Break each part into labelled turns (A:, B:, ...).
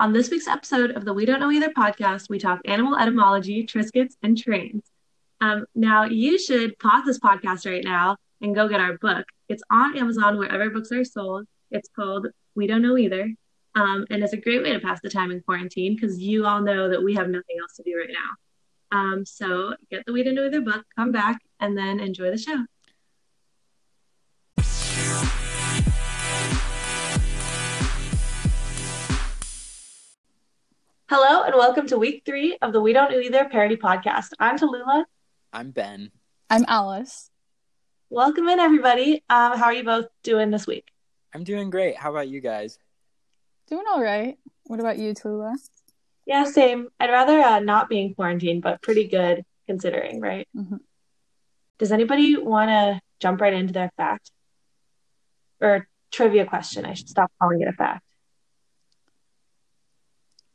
A: On this week's episode of the We Don't Know Either podcast, we talk animal etymology, Triscuits, and trains. Um, now, you should pause this podcast right now and go get our book. It's on Amazon wherever books are sold. It's called We Don't Know Either. Um, and it's a great way to pass the time in quarantine because you all know that we have nothing else to do right now. Um, so get the We Don't Know Either book, come back, and then enjoy the show. Hello and welcome to week three of the We Don't Know Either parody podcast. I'm Tallulah.
B: I'm Ben.
C: I'm Alice.
A: Welcome in, everybody. Um, how are you both doing this week?
B: I'm doing great. How about you guys?
C: Doing all right. What about you, Tallulah?
A: Yeah, same. I'd rather uh, not be in quarantine, but pretty good considering, right?
C: Mm-hmm.
A: Does anybody want to jump right into their fact or trivia question? I should stop calling it a fact.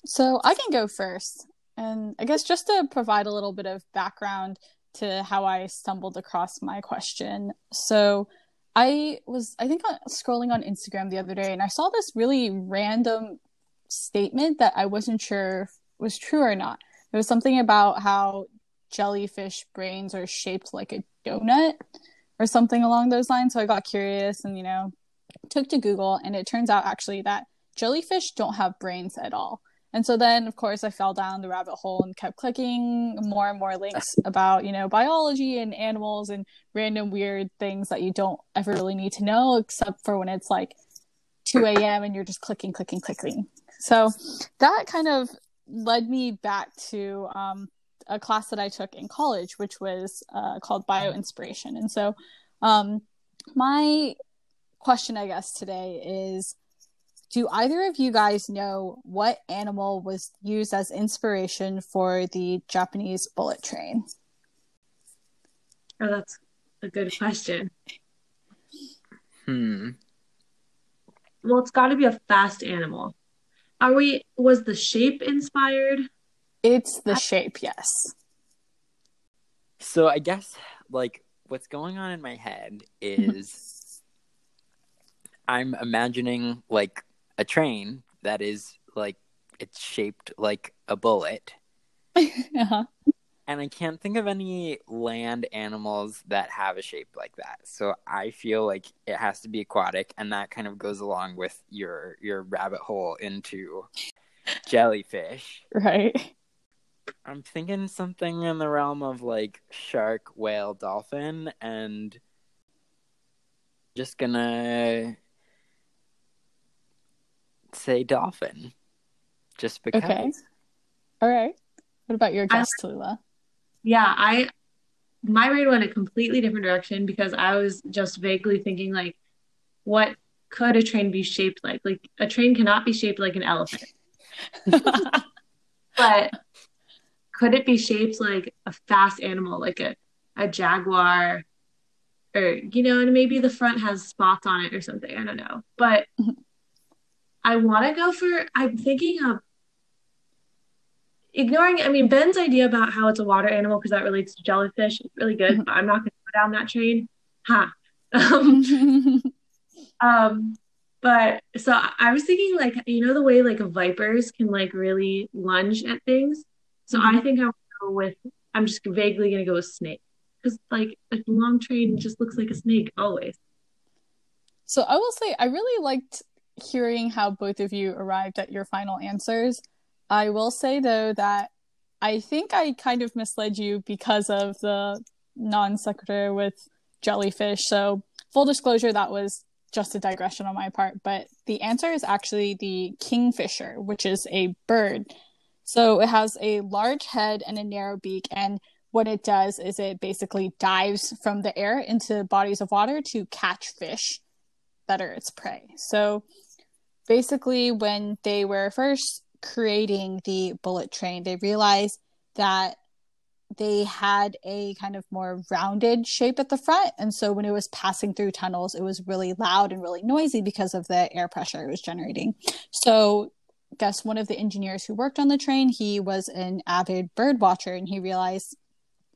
C: So I can go first. And I guess just to provide a little bit of background to how I stumbled across my question. So I was, I think, scrolling on Instagram the other day and I saw this really random statement that I wasn't sure was true or not. It was something about how jellyfish brains are shaped like a donut or something along those lines. So I got curious and, you know, took to Google and it turns out actually that jellyfish don't have brains at all. And so then, of course, I fell down the rabbit hole and kept clicking more and more links about, you know, biology and animals and random weird things that you don't ever really need to know, except for when it's like 2 a.m. and you're just clicking, clicking, clicking. So that kind of led me back to um, a class that I took in college, which was uh, called Bio Inspiration. And so um, my question, I guess, today is do either of you guys know what animal was used as inspiration for the Japanese bullet train?
A: Oh, that's a good question.
B: Hmm.
A: Well, it's got to be a fast animal. Are we, was the shape inspired?
C: It's the shape, yes.
B: So I guess, like, what's going on in my head is I'm imagining, like, a train that is like it's shaped like a bullet.
C: uh-huh.
B: And I can't think of any land animals that have a shape like that. So I feel like it has to be aquatic and that kind of goes along with your your rabbit hole into jellyfish.
C: Right.
B: I'm thinking something in the realm of like shark, whale, dolphin and just gonna say dolphin, just because.
C: Okay. All right. What about your guess, Tallulah?
A: Yeah, I my brain went a completely different direction because I was just vaguely thinking like, what could a train be shaped like? Like a train cannot be shaped like an elephant. but could it be shaped like a fast animal, like a, a jaguar? Or, you know, and maybe the front has spots on it or something. I don't know. But mm-hmm. I want to go for, I'm thinking of ignoring, I mean, Ben's idea about how it's a water animal because that relates to jellyfish is really good, mm-hmm. but I'm not going to go down that train. Ha. Huh. Um, um, but so I was thinking, like, you know, the way like vipers can like really lunge at things. So mm-hmm. I think I'm go with, I'm just vaguely going to go with snake because like a long train just looks like a snake always.
C: So I will say, I really liked hearing how both of you arrived at your final answers. I will say though that I think I kind of misled you because of the non sequitur with jellyfish. So, full disclosure, that was just a digression on my part, but the answer is actually the kingfisher, which is a bird. So, it has a large head and a narrow beak, and what it does is it basically dives from the air into bodies of water to catch fish that are its prey. So, basically when they were first creating the bullet train they realized that they had a kind of more rounded shape at the front. And so when it was passing through tunnels it was really loud and really noisy because of the air pressure it was generating. So guess one of the engineers who worked on the train he was an avid bird watcher and he realized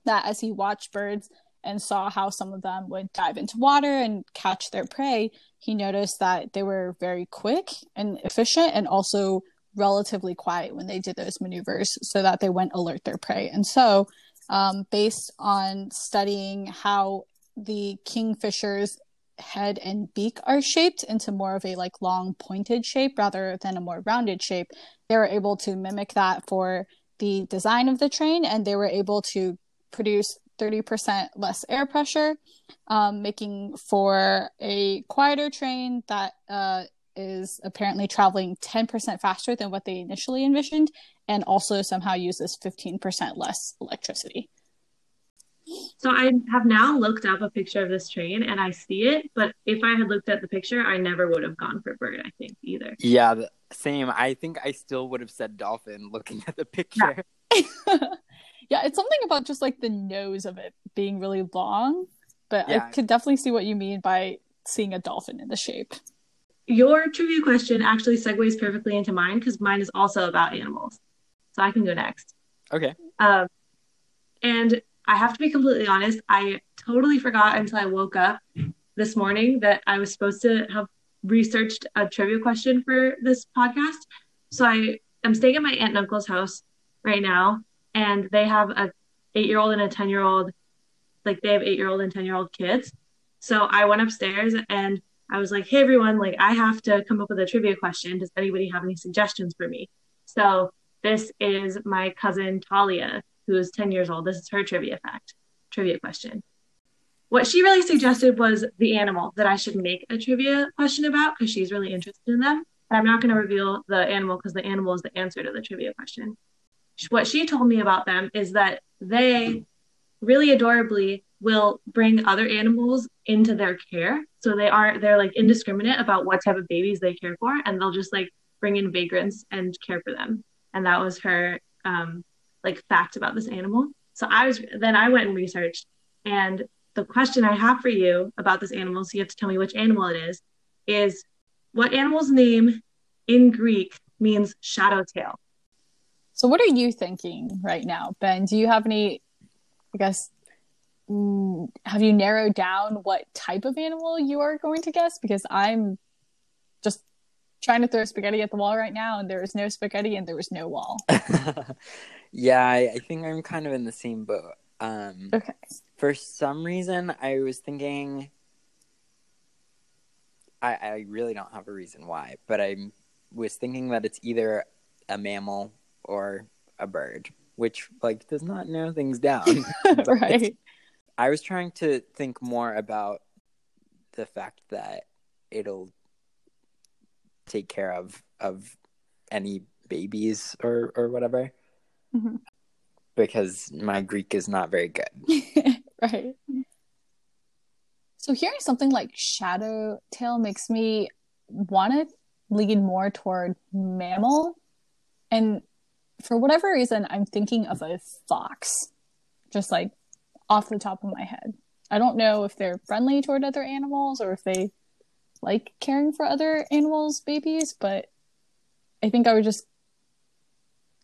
C: that as he watched birds and saw how some of them would dive into water and catch their prey, he noticed that they were very quick and efficient and also relatively quiet when they did those maneuvers so that they wouldn't alert their prey. And so, um, based on studying how the kingfisher's head and beak are shaped into more of a like long pointed shape rather than a more rounded shape, they were able to mimic that for the design of the train and they were able to produce 30% less air pressure, um, making for a quieter train that uh, is apparently traveling 10% faster than what they initially envisioned and also somehow uses 15% less electricity.
A: So I have now looked up a picture of this train and I see it, but if I had looked at the picture, I never would have gone for bird, I think, either.
B: Yeah, same. I think I still would have said dolphin looking at the picture.
C: Yeah. yeah, it's something about just like the nose of it being really long, but yeah. I could definitely see what you mean by seeing a dolphin in the shape.
A: Your trivia question actually segues perfectly into mine because mine is also about animals. So I can go next.
B: Okay.
A: Um, and I have to be completely honest, I totally forgot until I woke up this morning that I was supposed to have researched a trivia question for this podcast. So I am staying at my aunt and uncle's house right now, and they have a eight year old and a ten year old, like they have eight year old and ten year old kids. So I went upstairs and I was like, hey everyone, like I have to come up with a trivia question. Does anybody have any suggestions for me? So this is my cousin Talia, who is 10 years old. This is her trivia fact, trivia question. What she really suggested was the animal that I should make a trivia question about because she's really interested in them. I'm not going to reveal the animal because the animal is the answer to the trivia question. What she told me about them is that they really adorably will bring other animals into their care. So they are they're like indiscriminate about what type of babies they care for, and they'll just like bring in vagrants and care for them. And that was her um, like fact about this animal. So I was then I went and researched, and the question I have for you about this animal, so you have to tell me which animal it is, is what animal's name in Greek means shadow tail?
C: So what are you thinking right now, Ben? Do you have any I guess Mm, have you narrowed down what type of animal you are going to guess? Because I'm just trying to throw spaghetti at the wall right now, and there is no spaghetti and there was no wall.
B: yeah, I, I, think I'm kind of in the same boat. Um,
C: okay.
B: For some reason, I was thinking. I, I really don't have a reason why, but I was thinking that it's either a mammal or a bird, which like does not narrow things down.
C: right.
B: I was trying to think more about the fact that it'll take care of of any babies or or whatever. Mm-hmm. Because my Greek is not very good.
C: right. So hearing something like shadow tail makes me want to lean more toward mammal. And for whatever reason, I'm thinking of a fox. Just like off the top of my head. I don't know if they're friendly toward other animals or if they like caring for other animals' babies, but I think I would just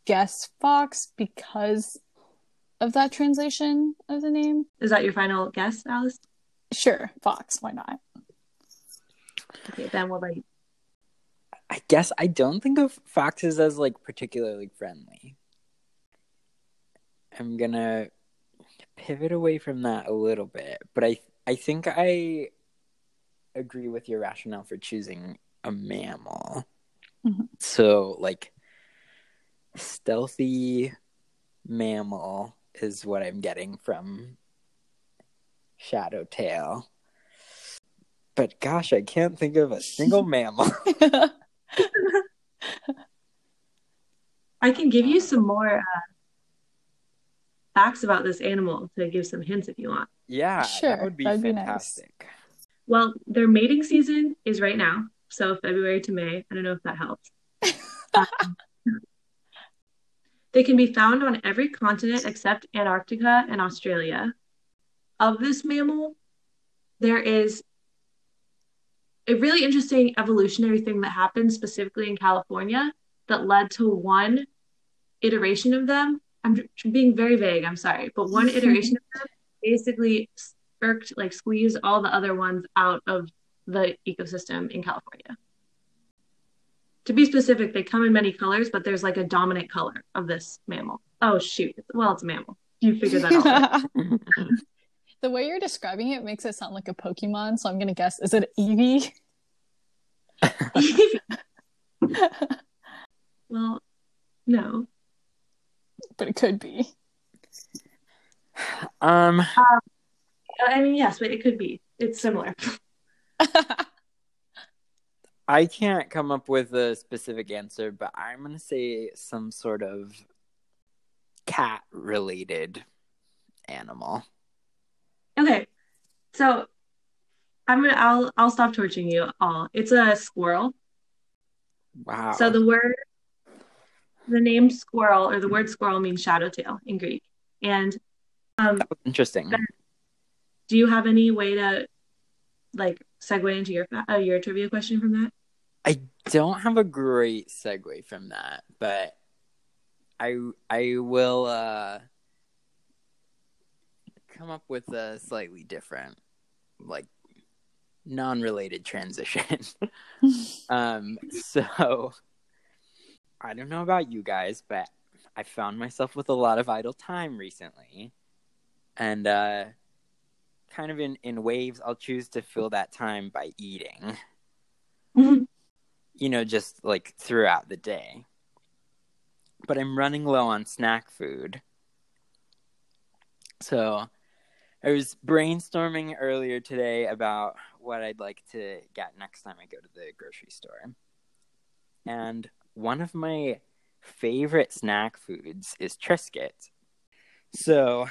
C: guess fox because of that translation of the name.
A: Is that your final guess, Alice?
C: Sure, fox. Why not?
A: Okay, Ben, what about you?
B: I guess I don't think of foxes as like particularly friendly. I'm gonna pivot away from that a little bit, but I I think I agree with your rationale for choosing a mammal. Mm-hmm. So like stealthy mammal is what I'm getting from Shadow Tail. But gosh, I can't think of a single mammal.
A: I can give you some more uh, facts about this animal to give some hints if you want.
B: Yeah, sure. That would be That'd fantastic. Be nice.
A: Well, their mating season is right now, so February to May. I don't know if that helps. they can be found on every continent except Antarctica and Australia. Of this mammal, there is a really interesting evolutionary thing that happened specifically in California that led to one iteration of them I'm being very vague. I'm sorry, but one iteration of them basically spurked, like squeezed all the other ones out of the ecosystem in California. to be specific, they come in many colors, but there's like a dominant color of this mammal. Oh shoot! Well, it's a mammal. You figured that out.
C: the way you're describing it makes it sound like a Pokemon, so I'm gonna guess is it Eevee?
A: well, no.
C: But it could be.
B: Um,
A: um I mean yes, but it could be. It's similar.
B: I can't come up with a specific answer, but I'm going to say some sort of cat related animal.
A: Okay. So I'm gonna I'll I'll stop torturing you all. It's a squirrel.
B: Wow.
A: So the word the name squirrel or the word squirrel means shadow tail in Greek. And um
B: interesting.
A: Do you have any way to like segue into your uh, your trivia question from that?
B: I don't have a great segue from that, but I I will uh come up with a slightly different like non-related transition. um so I don't know about you guys, but I found myself with a lot of idle time recently. And uh kind of in in waves I'll choose to fill that time by eating.
A: Mm-hmm.
B: You know, just like throughout the day. But I'm running low on snack food. So I was brainstorming earlier today about what I'd like to get next time I go to the grocery store. And one of my favorite snack foods is Triscuit. So,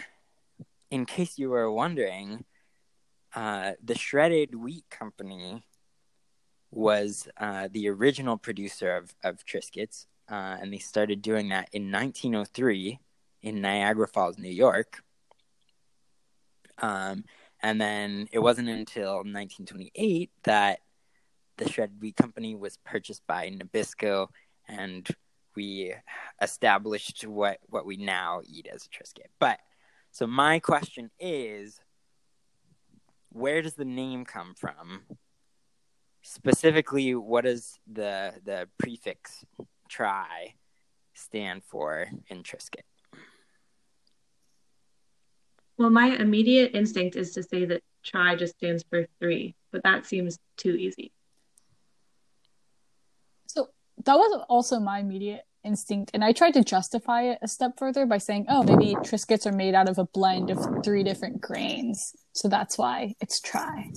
B: in case you were wondering, uh, the Shredded Wheat Company was uh, the original producer of, of Triscuits, uh, and they started doing that in 1903 in Niagara Falls, New York. Um, and then it wasn't until 1928 that the shredded wheat company was purchased by Nabisco, and we established what what we now eat as a Triscuit. But so my question is, where does the name come from? Specifically, what does the the prefix "try" stand for in Triscuit?
A: Well, my immediate instinct is to say that tri just stands for three, but that seems too easy.
C: So that was also my immediate instinct, and I tried to justify it a step further by saying, "Oh, maybe Triscuits are made out of a blend of three different grains, so that's why it's tri."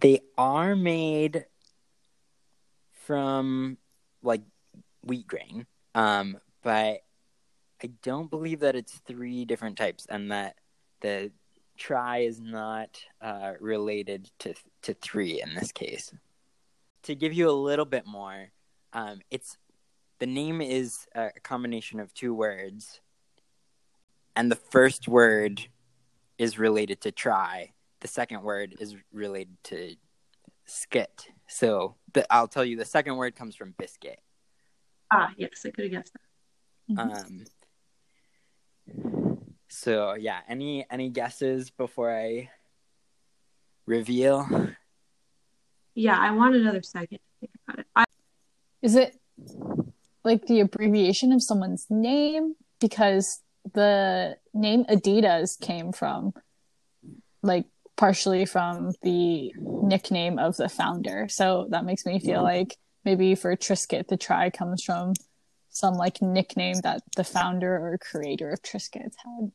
B: They are made from like wheat grain, um, but I don't believe that it's three different types, and that the tri is not uh, related to to three in this case. To give you a little bit more, um, it's the name is a combination of two words, and the first word is related to try. The second word is related to skit. So the, I'll tell you, the second word comes from biscuit.
A: Ah, yes, I could have guessed that.
B: Mm-hmm. Um, so yeah, any any guesses before I reveal?
A: Yeah, I want another second to think about it. I-
C: Is it like the abbreviation of someone's name? Because the name Adidas came from like partially from the nickname of the founder. So that makes me feel mm-hmm. like maybe for Triscuit the try comes from some like nickname that the founder or creator of Triscuits had.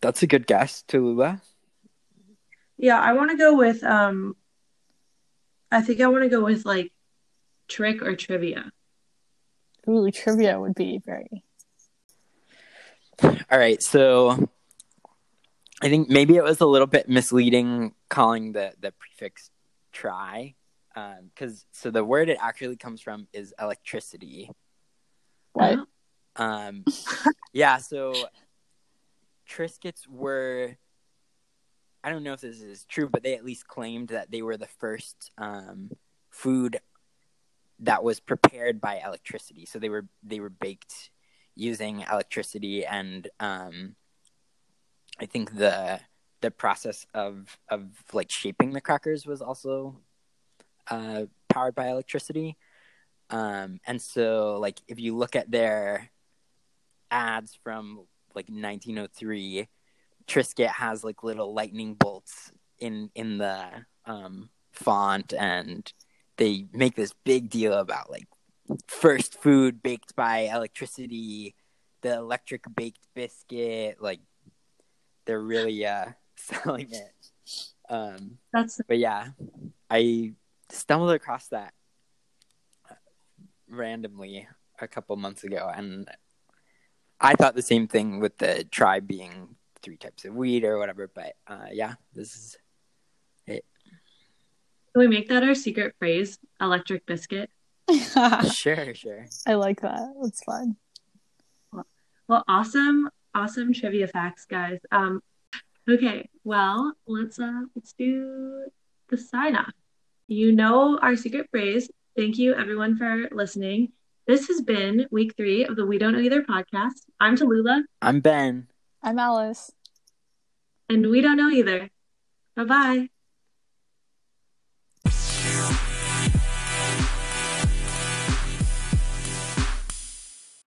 B: That's a good guess, Tallulah.
A: Yeah, I want to go with um I think I want to go with like trick or trivia.
C: Ooh, trivia would be very
B: All right, so I think maybe it was a little bit misleading calling the the prefix tri because um, so the word it actually comes from is electricity.
C: What?
B: Um, yeah. So Triscuits were. I don't know if this is true, but they at least claimed that they were the first um, food that was prepared by electricity. So they were they were baked using electricity, and um, I think the the process of of like shaping the crackers was also uh, powered by electricity. Um, and so, like, if you look at their ads from like 1903, Triscuit has like little lightning bolts in in the um, font, and they make this big deal about like first food baked by electricity, the electric baked biscuit. Like, they're really uh, selling it. Um,
A: That's
B: but yeah, I stumbled across that randomly a couple months ago, and I thought the same thing with the tribe being three types of weed or whatever. But uh, yeah, this is it.
A: Can we make that our secret phrase? Electric biscuit.
B: sure, sure.
C: I like that. That's fun.
A: Well, awesome, awesome trivia facts, guys. Um, okay, well, let's uh let's do the sign off. You know our secret phrase. Thank you everyone for listening. This has been week three of the We Don't Know Either podcast. I'm Tallulah,
B: I'm Ben.
C: I'm Alice.
A: and we don't know either. Bye bye.